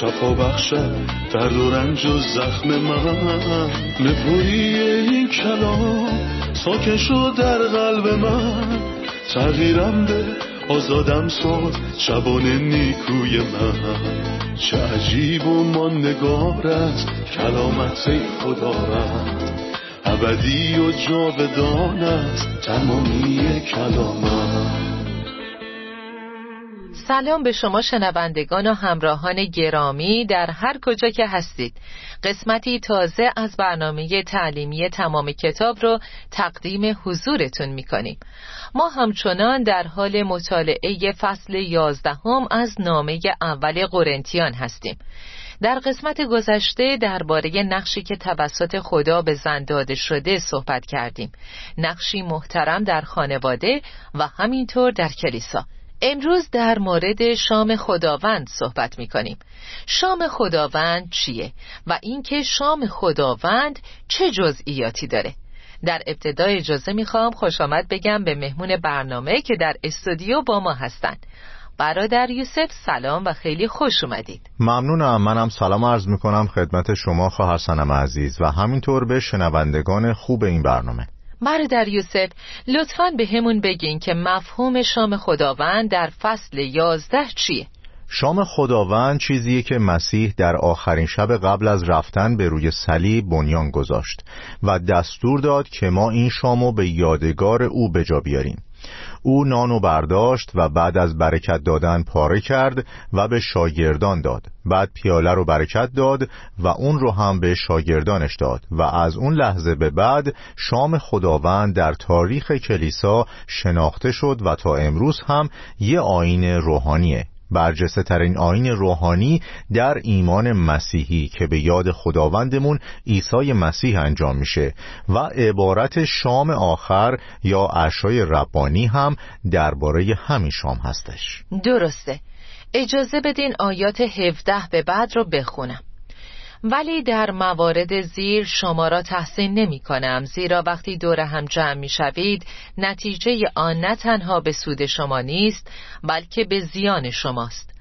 شفا بخشد درد و رنج و زخم من. نپویی این کلام ساکن شد در قلب من. تغییرم به آزادم ساد شبان نیکوی من. چه عجیب و ماندگار است کلامت خدا رد ابدی و جاودان است تمامی کلامت سلام به شما شنوندگان و همراهان گرامی در هر کجا که هستید. قسمتی تازه از برنامه تعلیمی تمام کتاب رو تقدیم حضورتون می‌کنیم. ما همچنان در حال مطالعه فصل یازدهم از نامه اول قرنتیان هستیم. در قسمت گذشته درباره نقشی که توسط خدا به زن داده شده صحبت کردیم. نقشی محترم در خانواده و همینطور در کلیسا. امروز در مورد شام خداوند صحبت می کنیم شام خداوند چیه و اینکه شام خداوند چه جزئیاتی داره؟ در ابتدای اجازه می‌خوام خوش آمد بگم به مهمون برنامه که در استودیو با ما هستند. برادر یوسف سلام و خیلی خوش اومدید. ممنونم. منم سلام عرض می‌کنم. خدمت شما خواهر عزیز و همینطور به شنوندگان خوب این برنامه. برادر یوسف لطفا به همون بگین که مفهوم شام خداوند در فصل یازده چیه؟ شام خداوند چیزیه که مسیح در آخرین شب قبل از رفتن به روی صلیب بنیان گذاشت و دستور داد که ما این شامو به یادگار او بجا بیاریم او نانو برداشت و بعد از برکت دادن پاره کرد و به شاگردان داد. بعد پیاله رو برکت داد و اون رو هم به شاگردانش داد و از اون لحظه به بعد شام خداوند در تاریخ کلیسا شناخته شد و تا امروز هم یه آین روحانیه. برجسته ترین آین روحانی در ایمان مسیحی که به یاد خداوندمون عیسی مسیح انجام میشه و عبارت شام آخر یا عشای ربانی هم درباره همین شام هستش. درسته. اجازه بدین آیات 17 به بعد رو بخونم. ولی در موارد زیر شما را تحسین نمی کنم. زیرا وقتی دور هم جمع می شوید نتیجه آن نه تنها به سود شما نیست بلکه به زیان شماست.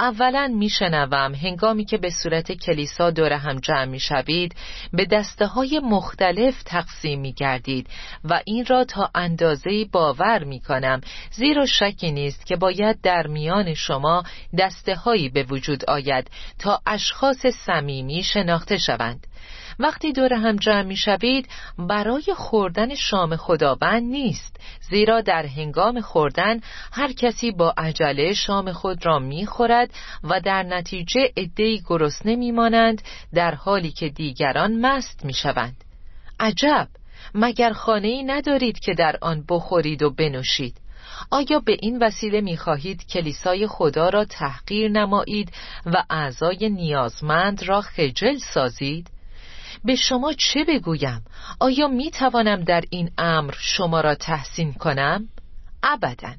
اولا میشنوم. هنگامی که به صورت کلیسا دور هم جمع می‌شوید به دسته های مختلف تقسیم می گردید و این را تا اندازه باور می کنم زیرا شکی نیست که باید در میان شما دسته هایی به وجود آید تا اشخاص صمیمی شناخته شوند. وقتی دور هم جمع می شوید برای خوردن شام خداوند نیست زیرا در هنگام خوردن هر کسی با عجله شام خود را می خورد و در نتیجه عدهای گرسنه می مانند در حالی که دیگران مست می شوند. عجب! مگر خانه ای ندارید که در آن بخورید و بنوشید؟ آیا به این وسیله می خواهید کلیسای خدا را تحقیر نمایید و اعضای نیازمند را خجل سازید؟ به شما چه بگویم؟ آیا می توانم در این امر شما را تحسین کنم؟ ابدا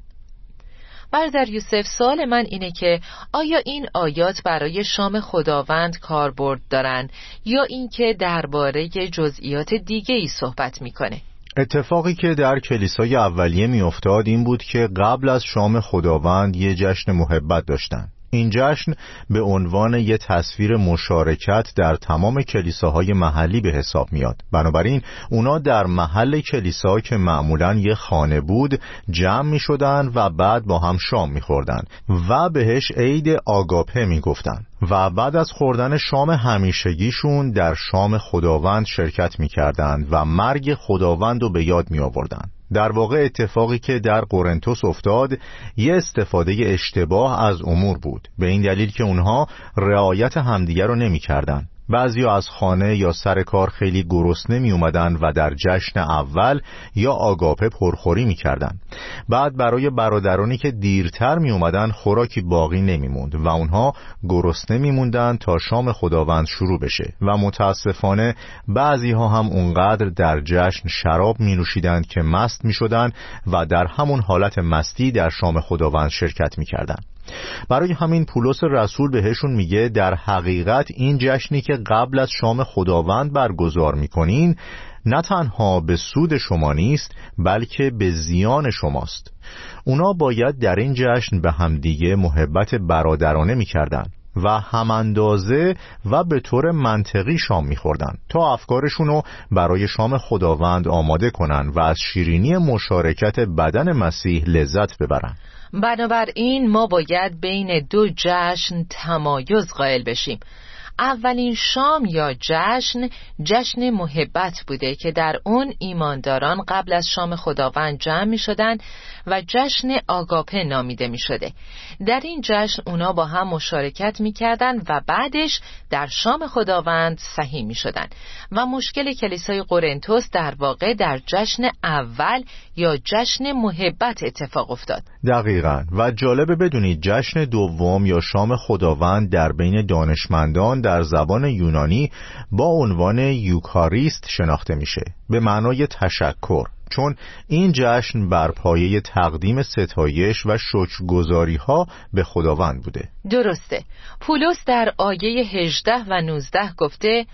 برادر یوسف سوال من اینه که آیا این آیات برای شام خداوند کاربرد دارند یا اینکه درباره جزئیات دیگه ای صحبت می‌کنه اتفاقی که در کلیسای اولیه میافتاد این بود که قبل از شام خداوند یه جشن محبت داشتند این جشن به عنوان یک تصویر مشارکت در تمام کلیساهای محلی به حساب میاد. بنابراین اونا در محل کلیسا که معمولا یه خانه بود جمع می شدن و بعد با هم شام می خوردن و بهش عید آگاپه می گفتن و بعد از خوردن شام همیشگیشون در شام خداوند شرکت می کردن و مرگ خداوند رو به یاد می آوردن در واقع اتفاقی که در قرنتوس افتاد یه استفاده اشتباه از امور بود به این دلیل که اونها رعایت همدیگر رو نمی کردن. بعضی از خانه یا سر کار خیلی گرسنه می اومدن و در جشن اول یا آگاپه پرخوری می کردن. بعد برای برادرانی که دیرتر می اومدن خوراکی باقی نمی موند و اونها گرسنه می موندن تا شام خداوند شروع بشه و متاسفانه بعضی ها هم اونقدر در جشن شراب می نوشیدند که مست می شدن و در همون حالت مستی در شام خداوند شرکت می کردن. برای همین پولس رسول بهشون میگه در حقیقت این جشنی که قبل از شام خداوند برگزار می‌کنین نه تنها به سود شما نیست بلکه به زیان شماست. اونا باید در این جشن به همدیگه محبت برادرانه می‌کردن و هم اندازه و به طور منطقی شام میخوردن تا افکارشونو برای شام خداوند آماده کنن و از شیرینی مشارکت بدن مسیح لذت ببرن. بنابراین ما باید بین دو جشن تمایز قائل بشیم. اولین شام یا جشن جشن محبت بوده که در اون ایمانداران قبل از شام خداوند جمع می شدن و جشن آگاپه نامیده می شده. در این جشن اونا با هم مشارکت می کردن و بعدش در شام خداوند صحیح می شدن. و مشکل کلیسای قرنتوس در واقع در جشن اول یا جشن محبت اتفاق افتاد؟ دقیقا. و جالبه بدونید جشن دوم یا شام خداوند در بین دانشمندان در زبان یونانی با عنوان یوکاریست شناخته میشه. به معنای تشکر. چون این جشن بر پایه تقدیم ستایش و شکرگزاری ها به خداوند بوده. درسته. پولس در آیه 18 و 19 گفته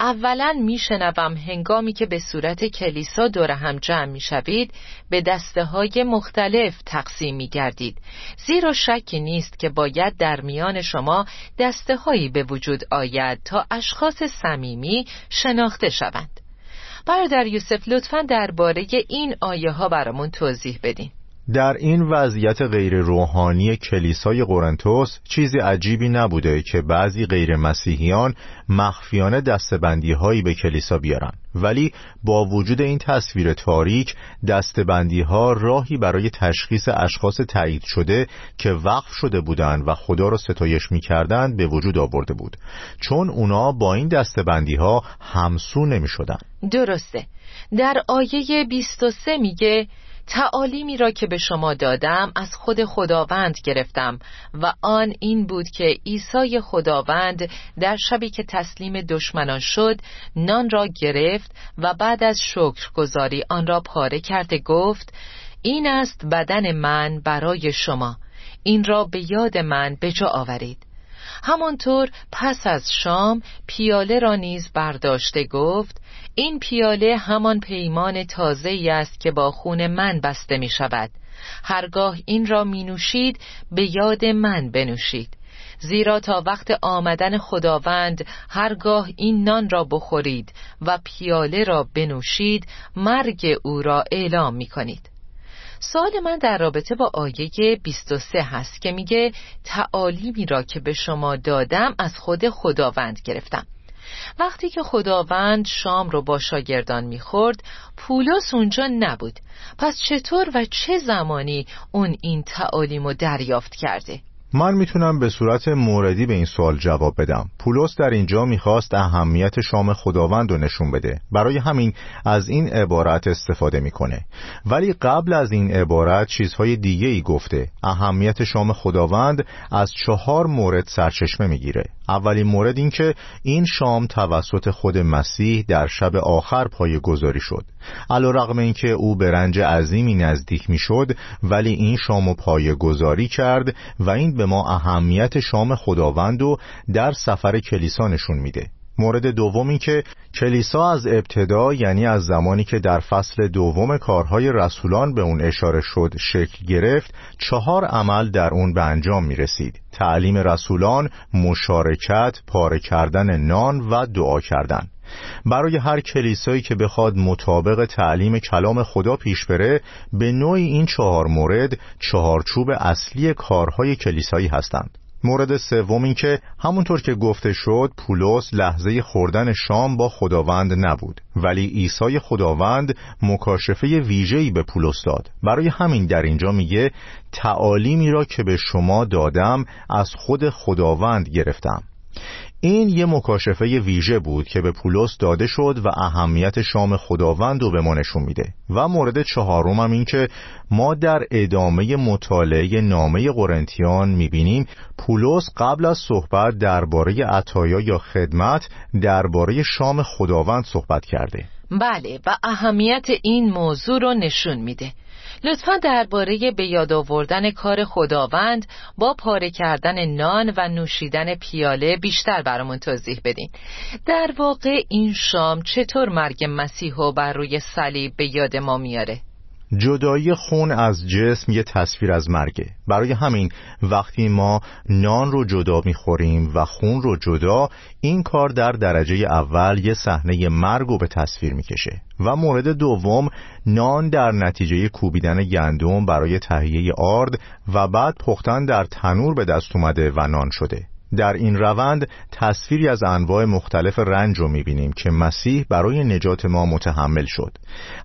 اولا میشنوم هنگامی که به صورت کلیسا دور هم جمع می‌شوید به دسته های مختلف تقسیم می گردید زیرا شکی نیست که باید در میان شما دسته هایی به وجود آید تا اشخاص صمیمی شناخته شوند. برادر یوسف لطفا درباره این آیه ها برامون توضیح بدین. در این وضعیت غیر روحانی کلیسای قرنتوس چیزی عجیبی نبوده که بعضی غیر مسیحیان مخفیانه دستبندی هایی به کلیسا بیارن. ولی با وجود این تصویر تاریک دستبندی ها راهی برای تشخیص اشخاص تایید شده که وقف شده بودند و خدا را ستایش می‌کردند به وجود آورده بود. چون اونا با این دستبندی ها همسو نمی شدن. درسته. در آیه 23 میگه تعالیمی را که به شما دادم از خود خداوند گرفتم و آن این بود که عیسی خداوند در شبی که تسلیم دشمنان شد نان را گرفت و بعد از شکرگزاری آن را پاره کرده گفت این است بدن من برای شما این را به یاد من به جا آورید. همانطور پس از شام پیاله را نیز برداشته گفت این پیاله همان پیمان تازه است که با خون من بسته می شود هرگاه این را می نوشید به یاد من بنوشید. زیرا تا وقت آمدن خداوند هرگاه این نان را بخورید و پیاله را بنوشید مرگ او را اعلام می کنید سوال من در رابطه با آیه 23 هست که میگه تعالیمی را که به شما دادم از خود خداوند گرفتم وقتی که خداوند شام رو با شاگردان می‌خورد پولس اونجا نبود پس چطور و چه زمانی اون این تعالیم رو دریافت کرده؟ من می‌تونم به صورت موردی به این سوال جواب بدم. پولس در اینجا می‌خواست اهمیت شام خداوند رو نشون بده. برای همین از این عبارت استفاده می‌کنه. ولی قبل از این عبارت چیزهای دیگه ای گفته. اهمیت شام خداوند از چهار مورد سرچشمه می‌گیره. اولین مورد این که این شام توسط خود مسیح در شب آخر پای گذاری شد. علا رقم این که او به رنج عظیمی نزدیک می‌شد ولی این شام و پای گذاری کرد و این به ما اهمیت شام خداوند و در سفر کلیسا نشون میده. مورد دوم این که کلیسا از ابتدا یعنی از زمانی که در فصل دوم کارهای رسولان به اون اشاره شد شکل گرفت چهار عمل در اون به انجام می رسید تعلیم رسولان، مشارکت، پاره کردن نان و دعا کردن. برای هر کلیسایی که بخواد مطابق تعلیم کلام خدا پیش بره به نوعی این چهار مورد چهارچوب اصلی کارهای کلیسایی هستند. مورد سوم این که همونطور که گفته شد پولس لحظه خوردن شام با خداوند نبود ولی عیسی خداوند مکاشفه ویژه‌ای به پولس داد. برای همین در اینجا میگه تعالیمی را که به شما دادم از خود خداوند گرفتم. این یه مکاشفه ویژه بود که به پولس داده شد و اهمیت شام خداوند رو به ما نشون میده. و مورد چهارم هم این که ما در ادامه مطالعه نامه قرنتیان می‌بینیم پولس قبل از صحبت درباره عطایا یا خدمت درباره شام خداوند صحبت کرده. بله و اهمیت این موضوع رو نشون میده. لطفا درباره به یاد آوردن کار خداوند با پاره کردن نان و نوشیدن پیاله بیشتر برامون توضیح بدین. در واقع این شام چطور مرگ مسیح و بر روی صلیب به یاد ما میاره؟ جدایی خون از جسم یه تصویر از مرگه. برای همین وقتی ما نان رو جدا می‌خوریم و خون رو جدا این کار در درجه اول یه صحنه مرگ رو به تصویر می‌کشه. و مورد دوم نان در نتیجه کوبیدن گندم برای تهیه آرد و بعد پختن در تنور به دست اومده و نان شده. در این روند تصویری از انواع مختلف رنج رو می‌بینیم که مسیح برای نجات ما متحمل شد.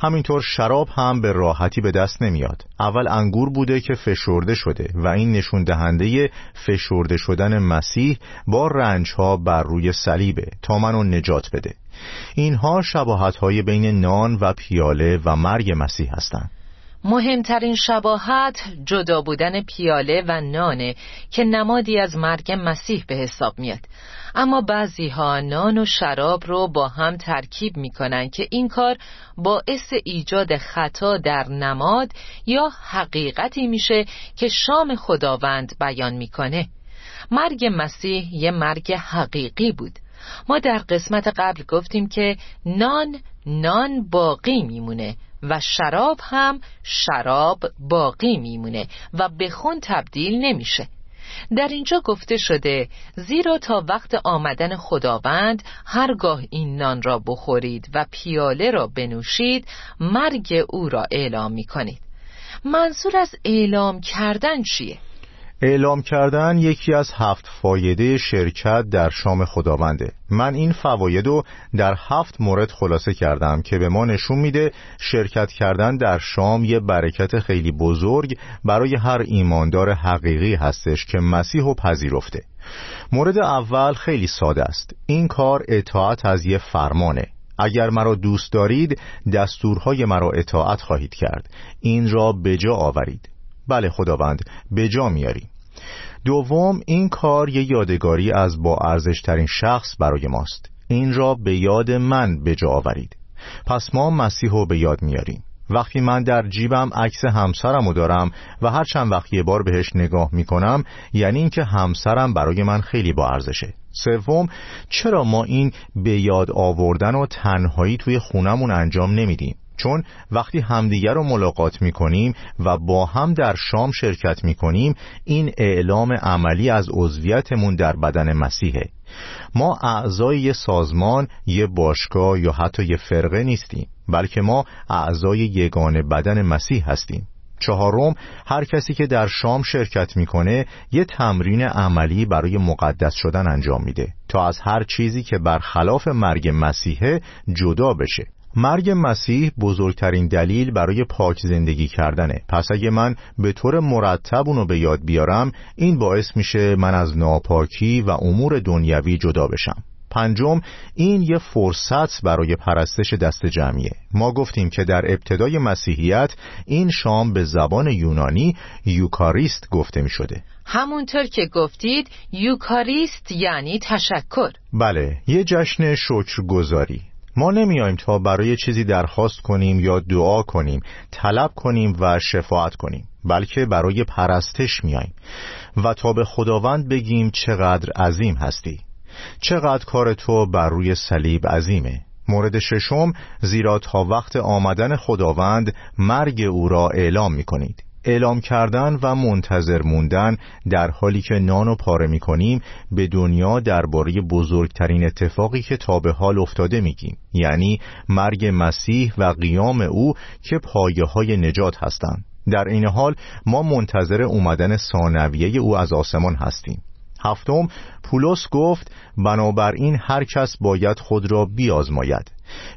همینطور شراب هم به راحتی به دست نمیاد. اول انگور بوده که فشرده شده و این نشون دهنده فشرده شدن مسیح با رنج ها بر روی صلیبه تا منو نجات بده. اینها شباهت های بین نان و پیاله و مرگ مسیح هستند. مهمترین شباهت جدا بودن پیاله و نانه که نمادی از مرگ مسیح به حساب میاد. اما بعضی ها نان و شراب رو با هم ترکیب می‌کنن که این کار باعث ایجاد خطا در نماد یا حقیقتی میشه که شام خداوند بیان می‌کنه. مرگ مسیح یه مرگ حقیقی بود. ما در قسمت قبل گفتیم که نان نان باقی میمونه. و شراب هم شراب باقی میمونه و به خون تبدیل نمیشه در اینجا گفته شده زیرا تا وقت آمدن خداوند هرگاه این نان را بخورید و پیاله را بنوشید مرگ او را اعلام می کنید منظور از اعلام کردن چیه؟ اعلام کردن یکی از هفت فایده شرکت در شام خداونده. من این فواید رو در هفت مورد خلاصه کردم که به ما نشون میده شرکت کردن در شام یه برکت خیلی بزرگ برای هر ایماندار حقیقی هستش که مسیح و پذیرفته. مورد اول خیلی ساده است. این کار اطاعت از یه فرمانه. اگر مرا دوست دارید دستورهای مرا اطاعت خواهید کرد. این را به جا آورید. بله خداوند به جا میاریم دوم این کار یه یادگاری از با ارزشترین شخص برای ماست. این را به یاد من به جا آورید. پس ما مسیح رو به یاد میاریم. وقتی من در جیبم عکس همسرم رو دارم و هر چند وقت یه بار بهش نگاه می‌کنم یعنی اینکه همسرم برای من خیلی با ارزشه. سوم چرا ما این به یاد آوردن و تنهایی توی خونمون انجام نمیدیم؟ چون وقتی همدیگر رو ملاقات می کنیم و با هم در شام شرکت می کنیم این اعلام عملی از عضویتمون در بدن مسیحه. ما اعضای یه سازمان، یه باشگاه یا حتی یه فرقه نیستیم بلکه ما اعضای یگان بدن مسیح هستیم. چهارم هر کسی که در شام شرکت می‌کنه یه تمرین عملی برای مقدس شدن انجام میده تا از هر چیزی که برخلاف مرگ مسیحه جدا بشه. مرگ مسیح بزرگترین دلیل برای پاک زندگی کردنه. پس اگه من به طور مرتب اونو به یاد بیارم این باعث میشه من از ناپاکی و امور دنیوی جدا بشم. پنجم این یه فرصت برای پرستش دست جمعیه. ما گفتیم که در ابتدای مسیحیت این شام به زبان یونانی یوکاریست گفته می شده همونطور که گفتید یوکاریست یعنی تشکر. بله یه جشن شکرگزاری. ما نمیاییم تا برای چیزی درخواست کنیم یا دعا کنیم طلب کنیم و شفاعت کنیم بلکه برای پرستش میاییم و تا به خداوند بگیم چقدر عظیم هستی. چقدر کار تو بر روی صلیب عظیمه. مورد ششم زیرا تا وقت آمدن خداوند مرگ او را اعلام می کنید اعلام کردن و منتظر موندن در حالی که نان و پاره می کنیم به دنیا درباره بزرگترین اتفاقی که تا به حال افتاده میگیم. یعنی مرگ مسیح و قیام او که پایه های نجات هستند. در این حال ما منتظر اومدن ثانویه او از آسمان هستیم. هفتم پولس گفت بنابراین هر کس باید خود را بیازماید.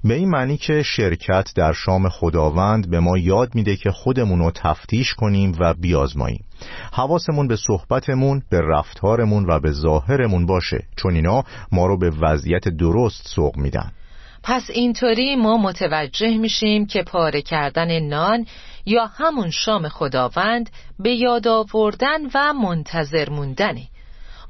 به این معنی که شرکت در شام خداوند به ما یاد میده که خودمون رو تفتیش کنیم و بیازماییم. حواسمون به صحبتمون به رفتارمون و به ظاهرمون باشه چون اینا ما رو به وضعیت درست سوق میدن. پس اینطوری ما متوجه میشیم که پاره کردن نان یا همون شام خداوند به یاد آوردن و منتظر موندنه.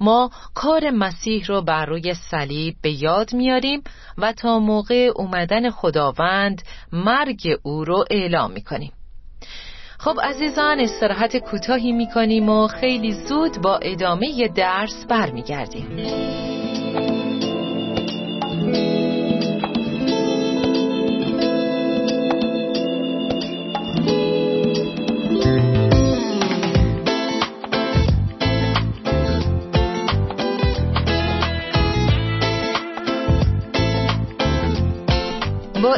ما کار مسیح رو بر روی صلیب به یاد میاریم و تا موقع اومدن خداوند مرگ او رو اعلام می‌کنیم. خب عزیزان استراحت کوتاهی می‌کنیم و خیلی زود با ادامه درس برمیگردیم.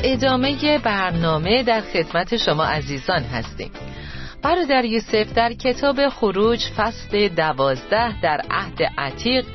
ادامه برنامه در خدمت شما عزیزان هستیم. برادر یوسف در کتاب خروج فصل دوازده در عهد عتیق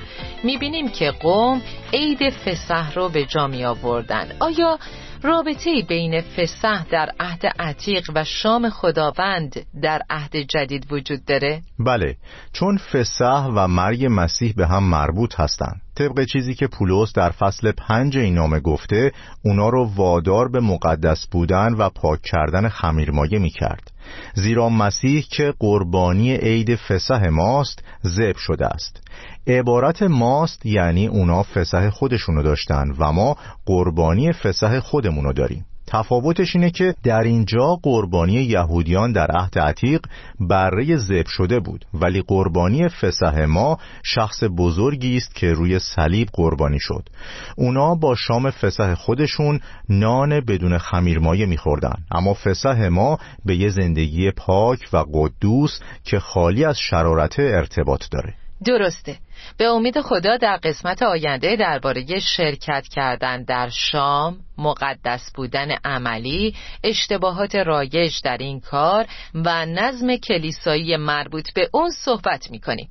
می‌بینیم که قوم عید فسح رو به جا می آوردن آیا رابطه بین فسح در عهد عتیق و شام خداوند در عهد جدید وجود داره؟ بله چون فسح و مرگ مسیح به هم مربوط هستند. طبق چیزی که پولس در فصل پنج این نامه گفته اونا رو وادار به مقدس بودن و پاک کردن خمیرمایه می کرد زیرا مسیح که قربانی عید فسح ماست زب شده است. عبارت ماست یعنی اونا فسح خودشونو داشتن و ما قربانی فسح خودمونو داریم. تفاوتش اینه که در اینجا قربانی یهودیان در عهد عتیق بره زب شده بود ولی قربانی فسح ما شخص بزرگی است که روی صلیب قربانی شد. اونا با شام فسح خودشون نان بدون خمیرمایه میخوردن. اما فسح ما به یه زندگی پاک و قدوس که خالی از شرارت ارتباط داره. درسته. به امید خدا در قسمت آینده درباره شرکت کردن در شام مقدس بودن عملی اشتباهات رایج در این کار و نظم کلیسایی مربوط به اون صحبت می کنیم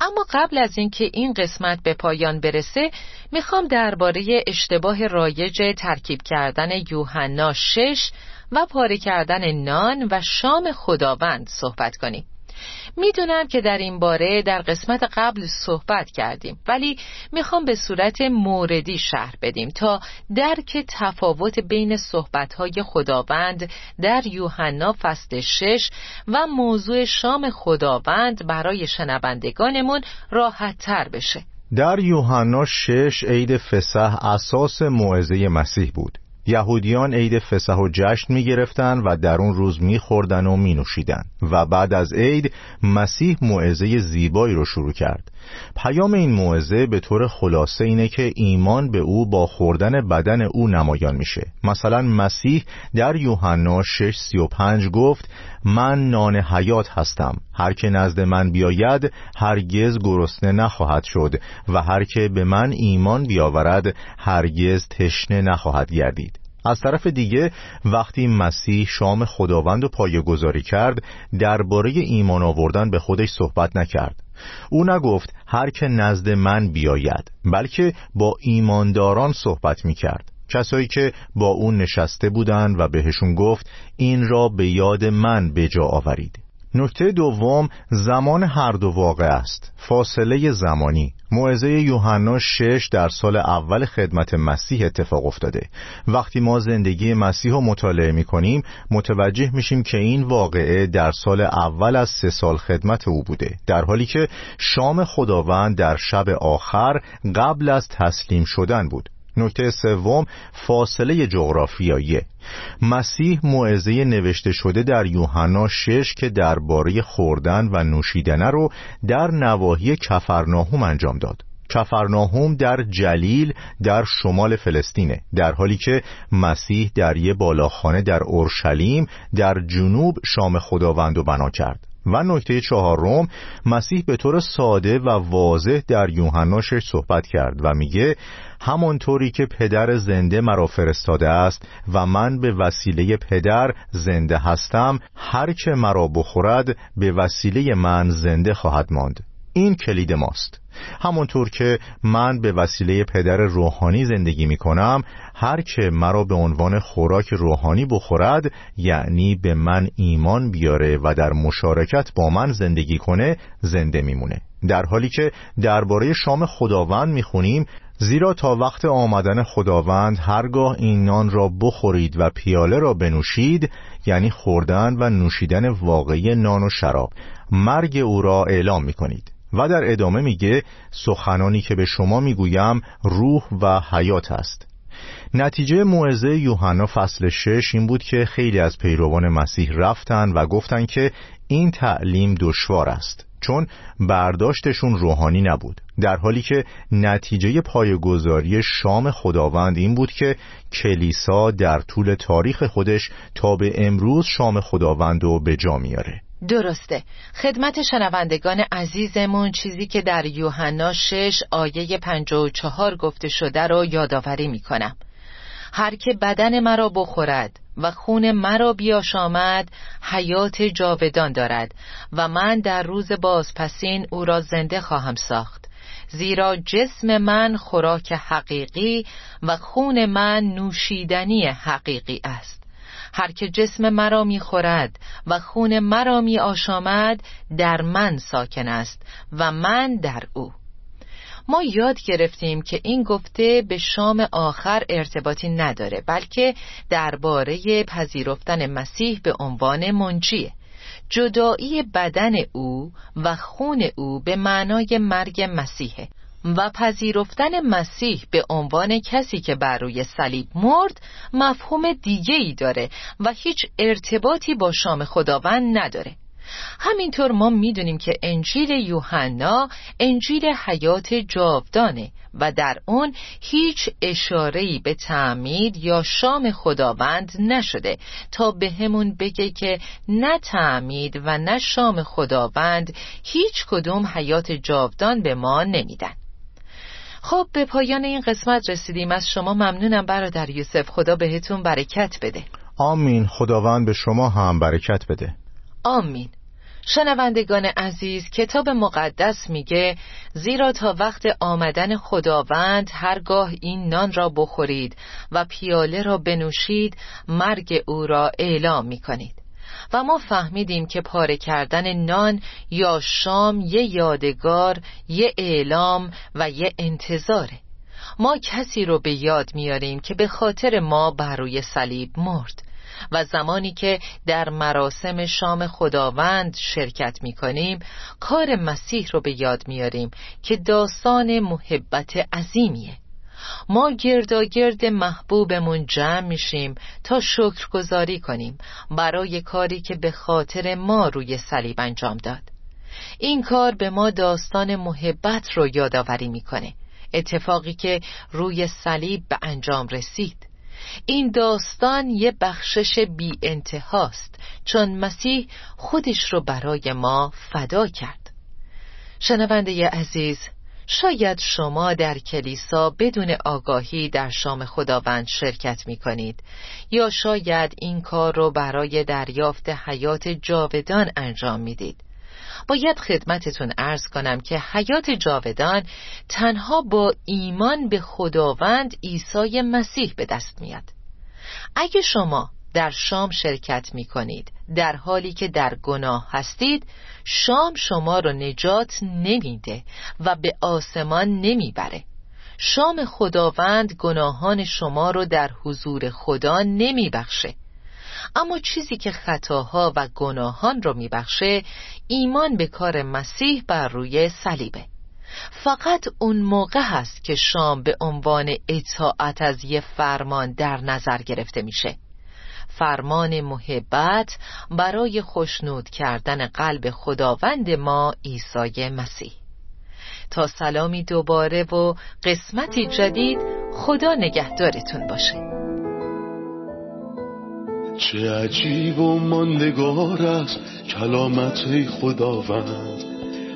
اما قبل از اینکه این قسمت به پایان برسه می‌خوام درباره اشتباه رایج ترکیب کردن یوحنا شش و پاره کردن نان و شام خداوند صحبت کنیم. می‌دونم که در این باره در قسمت قبل صحبت کردیم ولی می‌خوام به صورت موردی شهر بدیم تا درک تفاوت بین صحبتهای خداوند در یوحنا فصل شش و موضوع شام خداوند برای شنوندگانمون راحت تر بشه. در یوحنا شش عید فسح اساس موعظه مسیح بود. یهودیان عید فسح و جشن می گرفتن و در اون روز می خوردن و می نوشیدن و بعد از عید مسیح موعظه زیبایی رو شروع کرد. پیام این موعظه به طور خلاصه اینه که ایمان به او با خوردن بدن او نمایان میشه. مثلا مسیح در یوحنا 6:35 گفت من نان حیات هستم. هر که نزد من بیاید هرگز گرسنه نخواهد شد و هر که به من ایمان بیاورد هرگز تشنه نخواهد گردید. از طرف دیگه وقتی مسیح شام خداوند و پایه گذاری کرد درباره ایمان آوردن به خودش صحبت نکرد. او نگفت هر که نزد من بیاید. بلکه با ایمانداران صحبت می کرد کسایی که با او نشسته بودند و بهشون گفت این را به یاد من به جا آورید. نکته دوم زمان هر دو واقع است. فاصله زمانی. موعظه یوحنا شش در سال اول خدمت مسیح اتفاق افتاده. وقتی ما زندگی مسیح رو مطالعه می کنیم متوجه میشیم که این واقعه در سال اول از سه سال خدمت او بوده. در حالی که شام خداوند در شب آخر قبل از تسلیم شدن بود. نکته سوم فاصله جغرافیایی. مسیح موعظه نوشته شده در یوحنا شش که درباره خوردن و نوشیدن رو در نواحی کفرناهوم انجام داد. کفرناهوم در جلیل در شمال فلسطینه در حالی که مسیح در یه بالاخانه در اورشلیم در جنوب شام خداوند و بنا کرد. و نکته چهارم مسیح به طور ساده و واضح در یوحنا صحبت کرد و میگه همانطوری که پدر زنده مرا فرستاده است و من به وسیله پدر زنده هستم هر که مرا بخورد به وسیله من زنده خواهد ماند. این کلید ماست. همونطور که من به وسیله پدر روحانی زندگی می کنم هر که مرا به عنوان خوراک روحانی بخورد یعنی به من ایمان بیاره و در مشارکت با من زندگی کنه زنده میمونه. در حالی که درباره شام خداوند می‌خونیم زیرا تا وقت آمدن خداوند هرگاه این نان را بخورید و پیاله را بنوشید یعنی خوردن و نوشیدن واقعی نان و شراب مرگ او را اعلام می‌کنید. و در ادامه میگه سخنانی که به شما می‌گویم روح و حیات است. نتیجه موعظه یوحنا فصل شش این بود که خیلی از پیروان مسیح رفتن و گفتند که این تعلیم دشوار است چون برداشتشون روحانی نبود. در حالی که نتیجه پایگذاری شام خداوند این بود که کلیسا در طول تاریخ خودش تا به امروز شام خداوند رو به جا میاره. درسته. خدمت شنوندگان عزیزمون چیزی که در یوحنا 6 آیه 54 گفته شده رو یادآوری می‌کنم. هر که بدن مرا بخورد و خون مرا بیاشامد حیات جاودان دارد و من در روز بازپسین او را زنده خواهم ساخت. زیرا جسم من خوراک حقیقی و خون من نوشیدنی حقیقی است. هر که جسم مرا می‌خورد و خون مرا می آشامد در من ساکن است و من در او. ما یاد گرفتیم که این گفته به شام آخر ارتباطی نداره بلکه درباره پذیرفتن مسیح به عنوان منجیه. جدایی بدن او و خون او به معنای مرگ مسیحه. و پذیرفتن مسیح به عنوان کسی که بر روی صلیب مرد مفهوم دیگه ای داره و هیچ ارتباطی با شام خداوند نداره. همینطور ما می‌دونیم که انجیل یوحنا انجیل حیات جاودانه و در اون هیچ اشارهی به تعمید یا شام خداوند نشده تا به همون بگه که نه تعمید و نه شام خداوند هیچ کدوم حیات جاودان به ما نمیدن. خب به پایان این قسمت رسیدیم. از شما ممنونم برادر یوسف. خدا بهتون برکت بده. آمین. خداوند به شما هم برکت بده. آمین. شنوندگان عزیز کتاب مقدس میگه زیرا تا وقت آمدن خداوند هرگاه این نان را بخورید و پیاله را بنوشید مرگ او را اعلام می‌کنید. و ما فهمیدیم که پاره کردن نان یا شام یه یادگار یه اعلام و یه انتظاره. ما کسی رو به یاد میاریم که به خاطر ما بر روی صلیب مرد و زمانی که در مراسم شام خداوند شرکت می کنیم کار مسیح رو به یاد میاریم که داستان محبت عظیمیه. ما گرداگرد محبوبمون جمع میشیم تا شکرگزاری کنیم برای کاری که به خاطر ما روی صلیب انجام داد. این کار به ما داستان محبت رو یادآوری می‌کنه اتفاقی که روی صلیب به انجام رسید. این داستان یه بخشش بی انتهاست چون مسیح خودش رو برای ما فدا کرد. شنونده عزیز شاید شما در کلیسا بدون آگاهی در شام خداوند شرکت می کنید یا شاید این کار رو برای دریافت حیات جاودان انجام می‌دید. باید خدمتتون ارز کنم که حیات جاودان تنها با ایمان به خداوند عیسی مسیح به دست میاد اگه شما در شام شرکت می کنید در حالی که در گناه هستید شام شما رو نجات نمیده و به آسمان نمی‌بره. شام خداوند گناهان شما رو در حضور خدا نمیبخشه. اما چیزی که خطاها و گناهان رو میبخشه ایمان به کار مسیح بر روی صلیبه. فقط اون موقع هست که شام به عنوان اطاعت از یه فرمان در نظر گرفته میشه. فرمان محبت برای خوشنود کردن قلب خداوند ما عیسی مسیح. تا سلامی دوباره و قسمتی جدید خدا نگهدارتون باشه. چه عجیب و ماندگار است کلامت خداوند.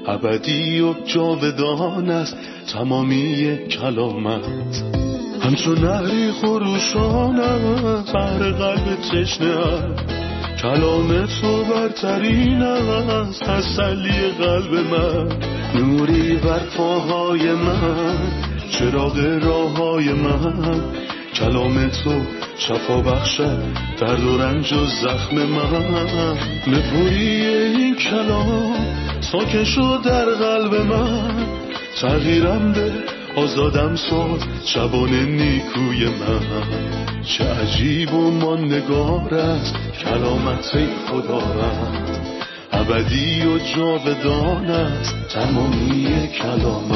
ابدی و جاودان است تمامی کلامت. همچون نهری خروشان است بر قلب تشنه کلام تو برترین است تسلی قلب من. نوری بر پاهای من چراغ راه های من. کلام تو شفا بخشد درد و رنج و زخم من. نپوری این کلام ساکن شد در قلب من. تغییرم به آزادم ساد شبان نیکوی من. چه عجیب و ماندگار است کلامت خدا رد ابدی و جاودان است تمامی کلام